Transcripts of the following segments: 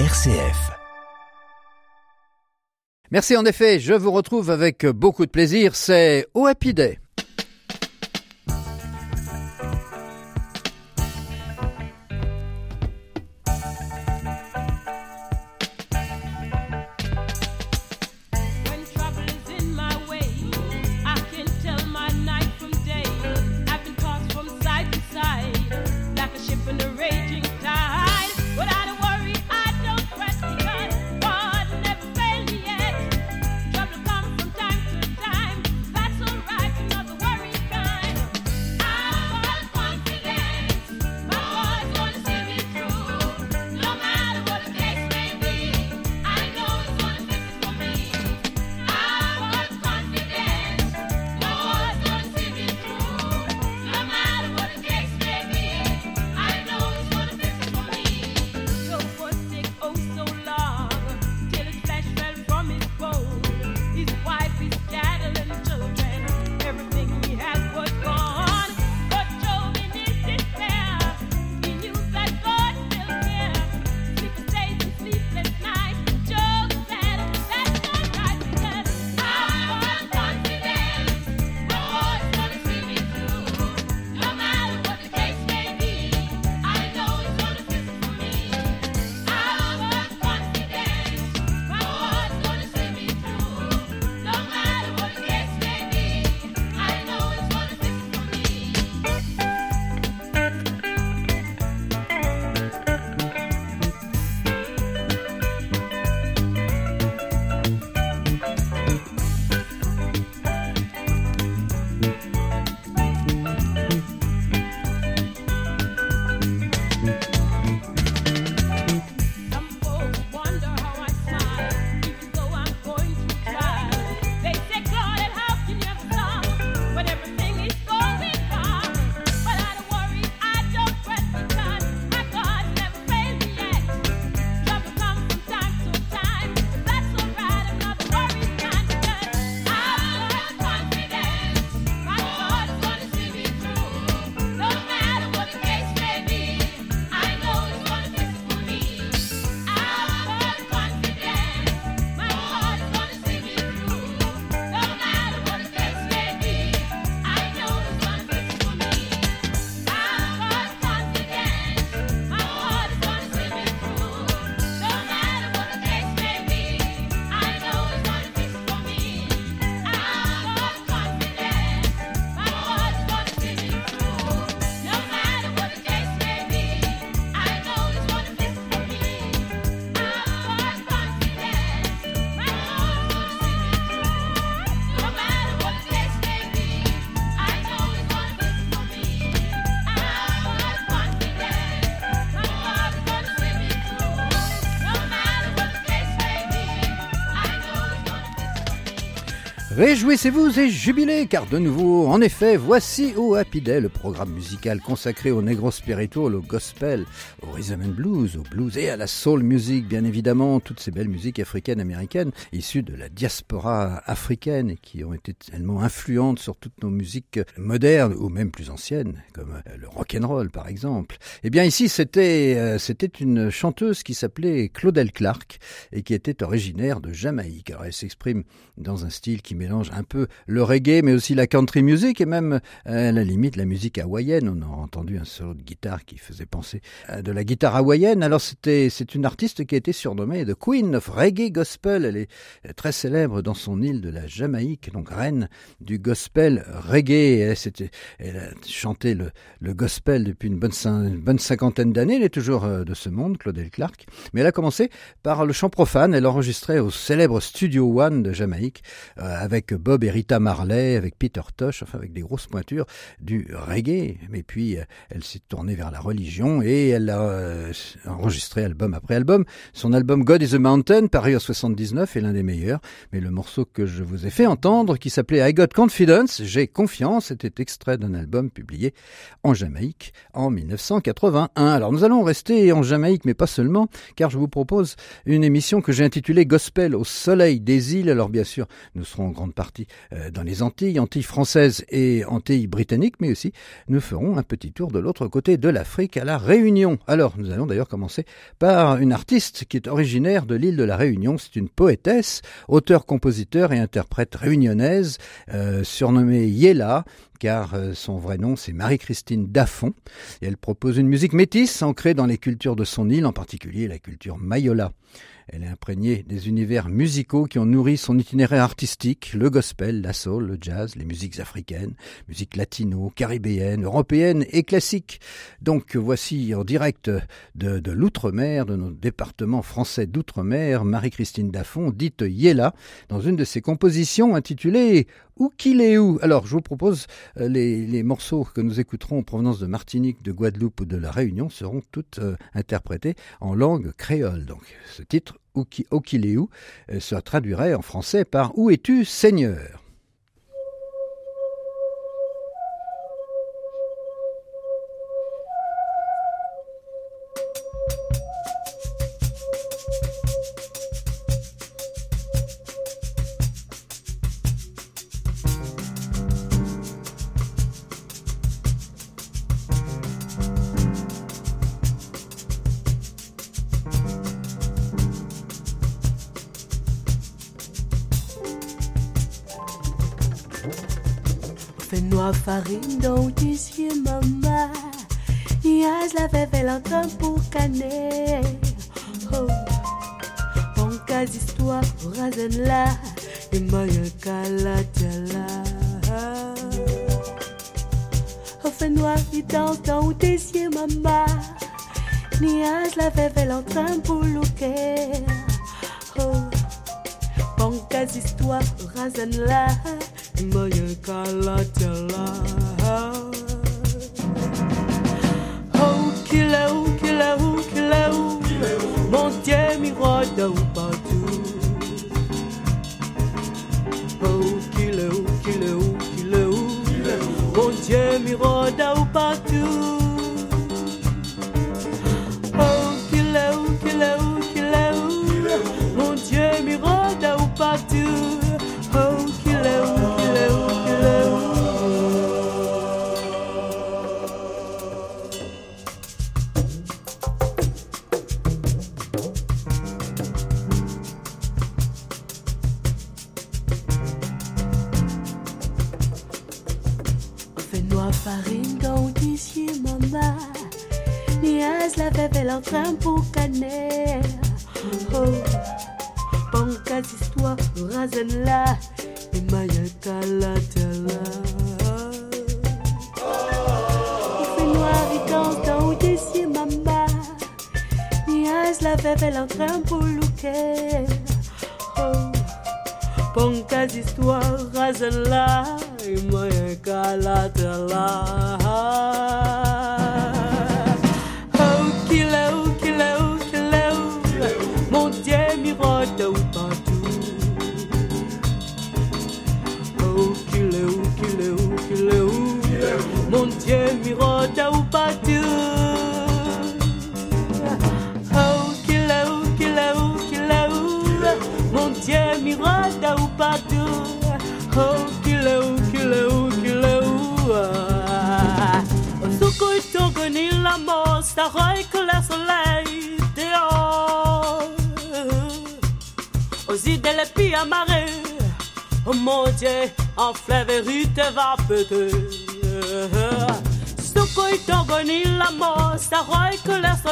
RCF. Merci en effet, je vous retrouve avec beaucoup de plaisir, c'est au. Réjouissez-vous et jubilez, car de nouveau, en effet, voici au Happy Day, le programme musical consacré au negro spiritual, au gospel, au rhythm and blues, au blues et à la soul music, bien évidemment, toutes ces belles musiques africaines, américaines, issues de la diaspora africaine et qui ont été tellement influentes sur toutes nos musiques modernes ou même plus anciennes, comme euh, le rock and roll par exemple. Eh bien ici, c'était euh, c'était une chanteuse qui s'appelait Claudel Clark et qui était originaire de Jamaïque. Alors elle s'exprime dans un style qui mélange un peu le reggae, mais aussi la country music et même euh, à la limite la musique hawaïenne. On a entendu un solo de guitare qui faisait penser à de la guitare hawaïenne. Alors c'était c'est une artiste qui a été surnommée The Queen of Reggae Gospel. Elle est très célèbre dans son île de la Jamaïque, donc reine du gospel reggae. Elle, elle a chanté le, gospel depuis une bonne, une cinquantaine d'années. Elle est toujours euh, de ce monde, Claudel Clark. Mais elle a commencé par le chant profane. Elle enregistrait au célèbre Studio One de Jamaïque euh, avec Bob et Rita Marley, avec Peter Tosh, enfin avec des grosses pointures du reggae. Mais puis euh, elle s'est tournée vers la religion et elle a euh, enregistré album après album. Son album God is a Mountain, paru en 79, est l'un des meilleurs. Mais le morceau que je vous ai fait entendre, qui s'appelait I Got Confidence, J'ai confiance, était extrait d'un album publié en Jamaïque en 1981. Alors nous allons rester en Jamaïque, mais pas seulement, car je vous propose une émission que j'ai intitulée Gospel au soleil des îles. Alors bien sûr, nous serons en grande grande partie euh, dans les Antilles, Antilles françaises et Antilles britanniques, mais aussi nous ferons un petit tour de l'autre côté de l'Afrique à la Réunion. Alors, nous allons d'ailleurs commencer par une artiste qui est originaire de l'île de la Réunion. C'est une poétesse, auteur, compositeur et interprète réunionnaise, euh, surnommée Yella, car euh, son vrai nom c'est Marie-Christine Daffon. Elle propose une musique métisse ancrée dans les cultures de son île, en particulier la culture mayola. Elle est imprégnée des univers musicaux qui ont nourri son itinéraire artistique, le gospel, la soul, le jazz, les musiques africaines, musiques latino, caribéennes, européennes et classiques. Donc voici en direct de, l'outre-mer, de notre département français d'outre-mer, Marie-Christine Daffon, dite Yella, dans une de ses compositions intitulée Oukileu. Alors, je vous propose euh, les, morceaux que nous écouterons en provenance de Martinique, de Guadeloupe ou de La Réunion seront toutes euh, interprétés en langue créole. Donc, ce titre, Oukileu, euh, se traduirait en français par Où es-tu, Seigneur? Fais-moi farine dans tes yeux, maman. Niaz la fève l'entend pour caner. Oh, bon cas histoire, razen là. Et moyen la tala. Oh, fais-moi vidant dans tes yeux, maman. Niaz la fève l'entend pour louquer. Oh, bon cas histoire, razen là. Moyen kalatala Oh kila ou kila ou kila ou Mon Dieu miroda ou partout Oh kila ou kila ou kila ou Mon Dieu miroda ou partout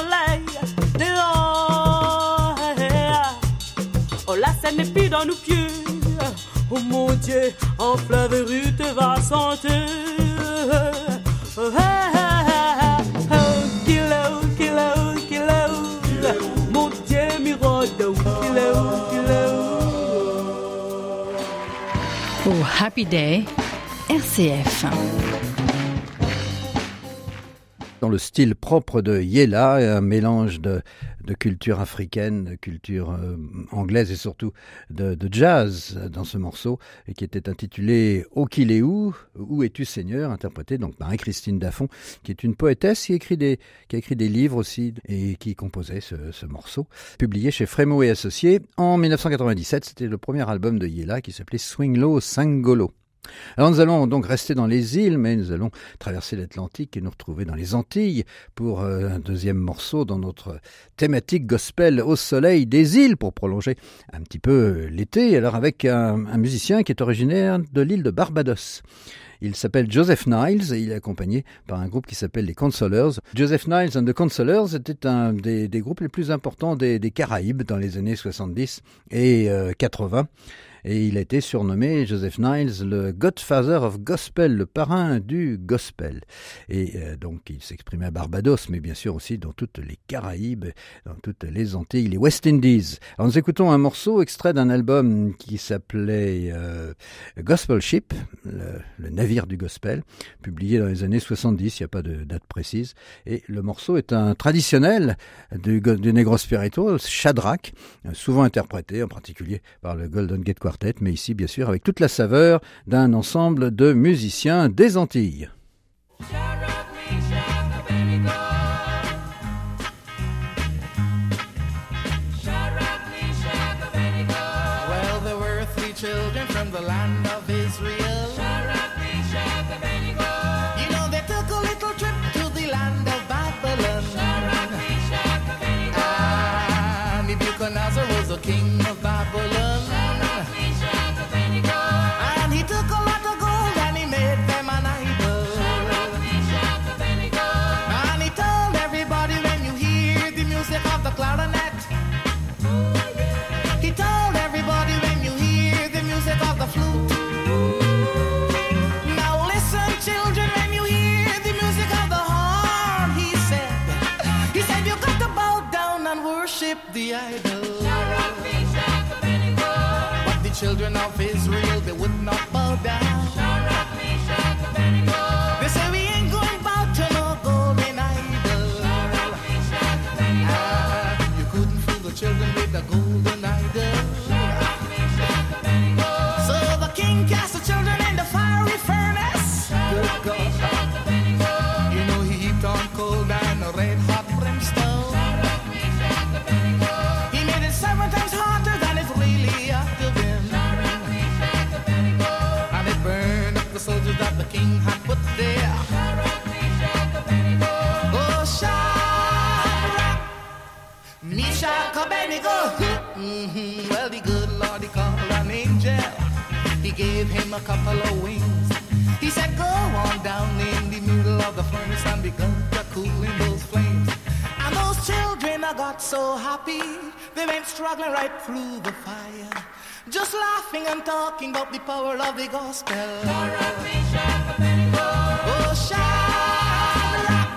la dehors Oh la scène plus dans nos pieds Oh mon Dieu, en fleuve rue te va kilo. Oh, Happy Day, RCF. dans le style propre de Yela, un mélange de, culture africaine, de culture euh, anglaise et surtout de, jazz dans ce morceau, qui était intitulé Okileu, Où es-tu Seigneur, interprété donc par Christine Daffon, qui est une poétesse qui écrit des, qui a écrit des livres aussi et qui composait ce, ce morceau, publié chez Frémo et Associés en 1997. C'était le premier album de Yela qui s'appelait Swing Low Sangolo. Alors nous allons donc rester dans les îles, mais nous allons traverser l'Atlantique et nous retrouver dans les Antilles pour euh, un deuxième morceau dans notre thématique gospel au soleil des îles pour prolonger un petit peu l'été. Alors avec un, musicien qui est originaire de l'île de Barbados. Il s'appelle Joseph Niles et il est accompagné par un groupe qui s'appelle les Consolers. Joseph Niles and the Consolers était un des, groupes les plus importants des, Caraïbes dans les années 70 et euh, 80 et il a été surnommé Joseph Niles le Godfather of Gospel, le parrain du gospel. Et euh, donc il s'exprimait à Barbados, mais bien sûr aussi dans toutes les Caraïbes, dans toutes les Antilles, les West Indies. Alors nous écoutons un morceau extrait d'un album qui s'appelait euh, Gospel Ship, le, navire du gospel, publié dans les années 70, il n'y a pas de date précise. Et le morceau est un traditionnel du, du Negro Spiritual, Shadrach, souvent interprété en particulier par le Golden Gate Quartet quartet, mais ici bien sûr avec toute la saveur d'un ensemble de musiciens des Antilles. Children of Israel, they would not bow down. Meshach, Abednego. Mhm. Well, the good Lord, he called an angel. He gave him a couple of wings. He said, Go on down in the middle of the furnace and begin to cool in those flames. And those children I got so happy, they went struggling right through the fire. Just laughing and talking about the power of the gospel. Oh, Shadrach,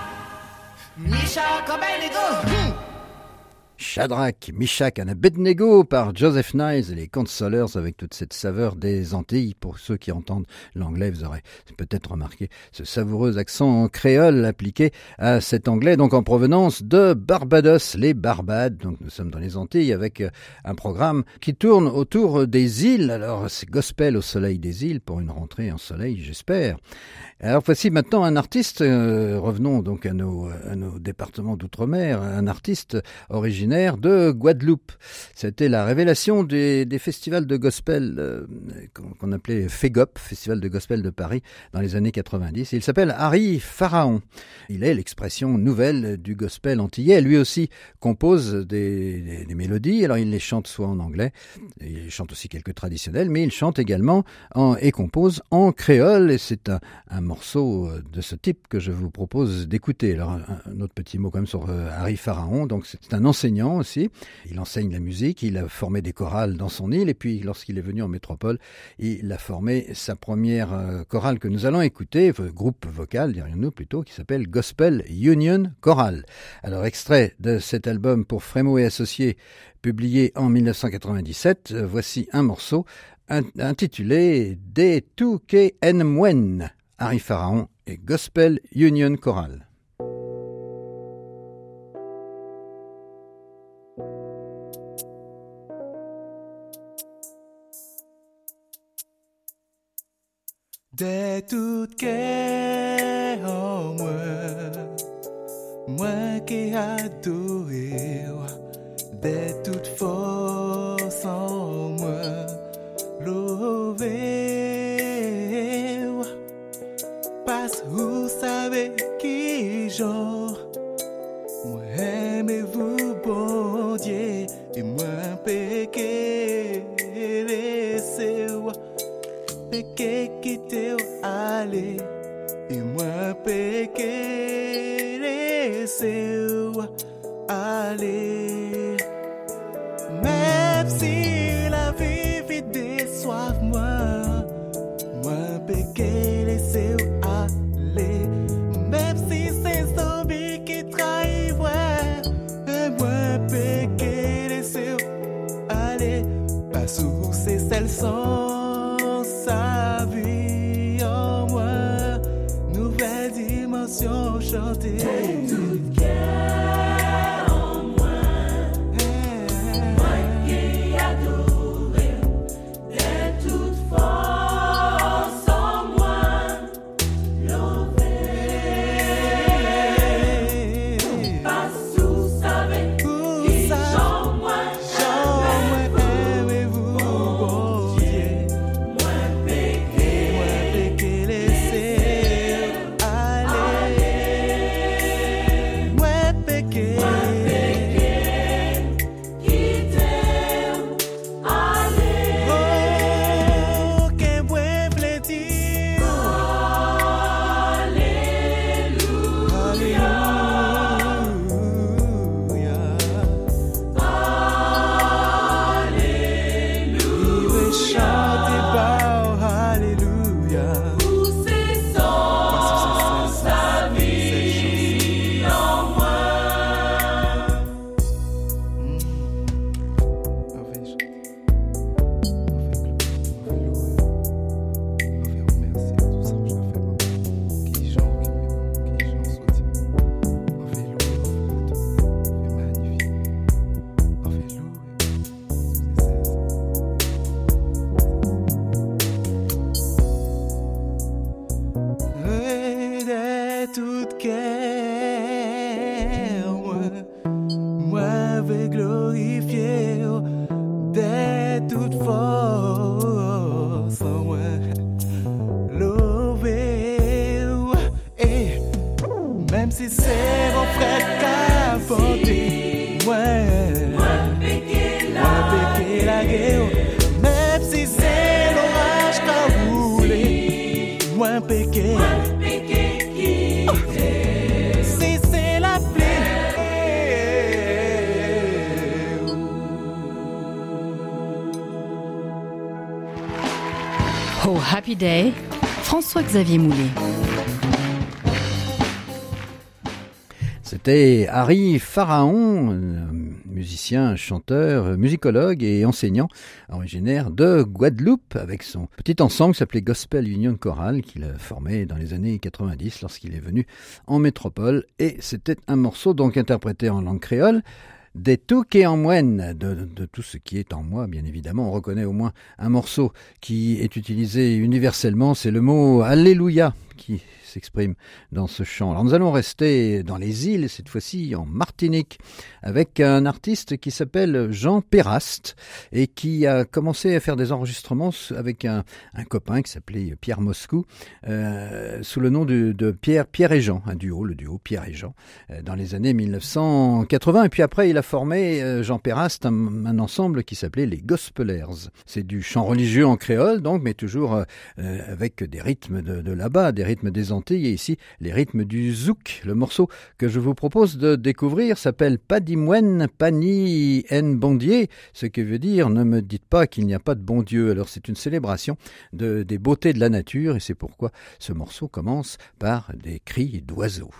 Meshach, Abednego. Hmm. Shadrach, Meshach and Abednego par Joseph Niles et les Consolers avec toute cette saveur des Antilles. Pour ceux qui entendent l'anglais, vous aurez peut-être remarqué ce savoureux accent créole appliqué à cet anglais, donc en provenance de Barbados, les Barbades. Donc nous sommes dans les Antilles avec un programme qui tourne autour des îles. Alors c'est gospel au soleil des îles pour une rentrée en soleil, j'espère. Alors voici maintenant un artiste, euh, revenons donc à nos, départements d'outre-mer, un artiste originaire de Guadeloupe. C'était la révélation des, festivals de gospel euh, qu'on appelait FEGOP, Festival de Gospel de Paris, dans les années 90. Il s'appelle Harry Pharaon. Il est l'expression nouvelle du gospel antillais. Lui aussi compose des, mélodies, alors il les chante soit en anglais, il chante aussi quelques traditionnels, mais il chante également en, et compose en créole, et c'est un morceau de ce type que je vous propose d'écouter. Alors un, autre petit mot quand même sur euh, Harry Pharaon. Donc c'est un enseignant aussi. Il enseigne la musique. Il a formé des chorales dans son île et puis lorsqu'il est venu en métropole, il a formé sa première euh, chorale que nous allons écouter, groupe vocal dirions-nous plutôt, qui s'appelle Gospel Union Choral. Alors extrait de cet album pour Frémo et Associés publié en 1997. Voici un morceau intitulé Des Touke en Mwen. Harry Pharaon et Gospel Union Choral. De tout ke o mwen, mwen ke adore, de tout fo c'est toute force en moi. Louer, et même si c'est mon frère Happy Day, François-Xavier Moulet. C'était Harry Pharaon, euh, musicien, chanteur, musicologue et enseignant originaire de Guadeloupe avec son petit ensemble qui s'appelait Gospel Union Choral qu'il a formé dans les années 90 lorsqu'il est venu en métropole et c'était un morceau donc interprété en langue créole des est en moine, de, de, tout ce qui est en moi, bien évidemment. On reconnaît au moins un morceau qui est utilisé universellement, c'est le mot Alléluia qui s'exprime dans ce chant. Alors nous allons rester dans les îles, cette fois-ci en Martinique, avec un artiste qui s'appelle Jean Péraste et qui a commencé à faire des enregistrements avec un, copain qui s'appelait Pierre Moscou, euh, sous le nom de, Pierre, Pierre et Jean, un duo, le duo Pierre et Jean, euh, dans les années 1980. Et puis après, il a formé, euh, Jean Péraste, un, ensemble qui s'appelait les Gospelers. C'est du chant religieux en créole, donc, mais toujours avec des rythmes de, de là-bas, des rythmes des Antilles et ici les rythmes du zouk. Le morceau que je vous propose de découvrir s'appelle Padimouen Pani En Bondier, ce qui veut dire ne me dites pas qu'il n'y a pas de bon Dieu. Alors c'est une célébration de, des beautés de la nature et c'est pourquoi ce morceau commence par des cris d'oiseaux.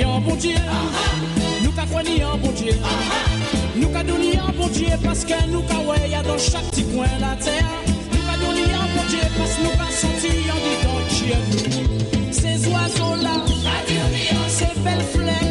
En bon Dieu. Nous qu'a croyé en bon Dieu. Nous qu'a donné un bon Dieu parce que nous qu'a ouais y a dans chaque petit coin la terre. Nous qu'a donné un bon Dieu parce que nous qu'a senti en dedans nous. Ces oiseaux là, ces belles fleurs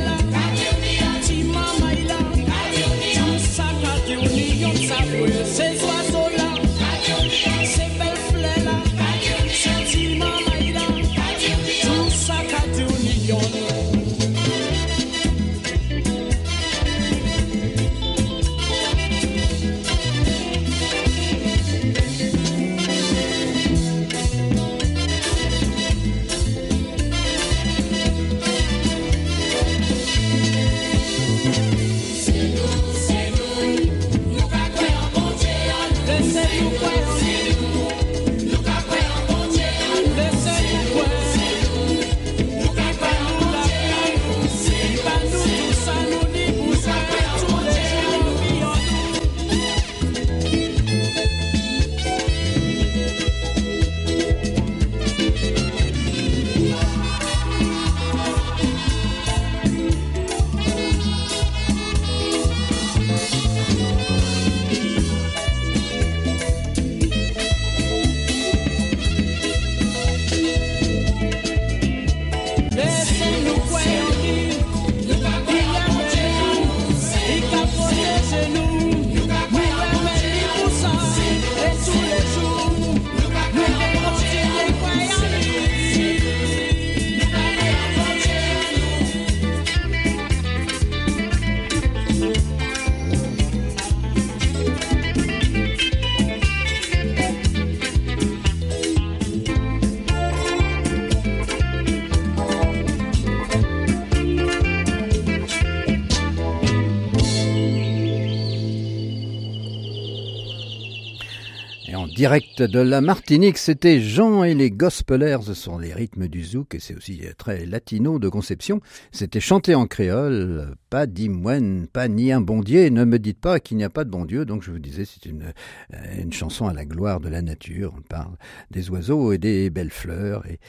Et de la Martinique, c'était Jean et les Gospelers. Ce sont les rythmes du zouk et c'est aussi très latino de conception. C'était chanté en créole. Pas d'imoine, pas ni un bon Dieu. Ne me dites pas qu'il n'y a pas de bon Dieu. Donc je vous disais, c'est une, euh, une chanson à la gloire de la nature. On parle des oiseaux et des belles fleurs et,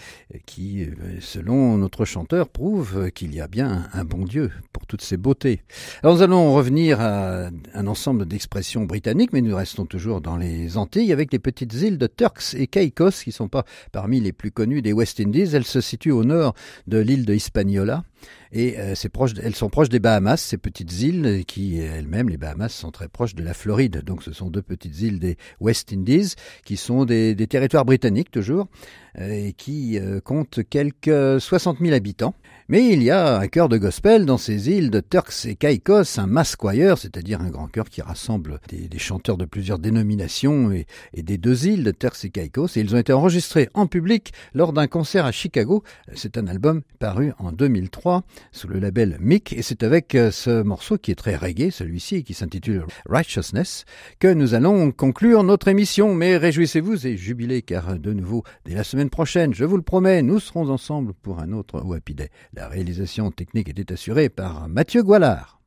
qui, euh, selon notre chanteur, prouve qu'il y a bien un bon Dieu pour toutes ces beautés. Alors nous allons revenir à un ensemble d'expressions britanniques, mais nous restons toujours dans les Antilles avec les petites îles de Turks et Caicos, qui sont pas parmi les plus connues des West Indies. Elles se situent au nord de l'île de Hispaniola. Et euh, elles sont proches des Bahamas, ces petites îles qui elles-mêmes, les Bahamas, sont très proches de la Floride. Donc ce sont deux petites îles des West Indies qui sont des, des territoires britanniques toujours euh, et qui euh, comptent quelques 60 000 habitants. Mais il y a un chœur de gospel dans ces îles de Turks et Caicos, un mass choir, c'est-à-dire un grand chœur qui rassemble des, chanteurs de plusieurs dénominations et, des deux îles de Turks et Caicos. Et ils ont été enregistrés en public lors d'un concert à Chicago. C'est un album paru en 2003 sous le label Mick et c'est avec euh, ce morceau qui est très reggae, celui-ci qui s'intitule Righteousness, que nous allons conclure notre émission. Mais réjouissez-vous et jubilez car de nouveau, dès la semaine prochaine, je vous le promets, nous serons ensemble pour un autre Happy Day. La réalisation technique était assurée par Mathieu Goualard.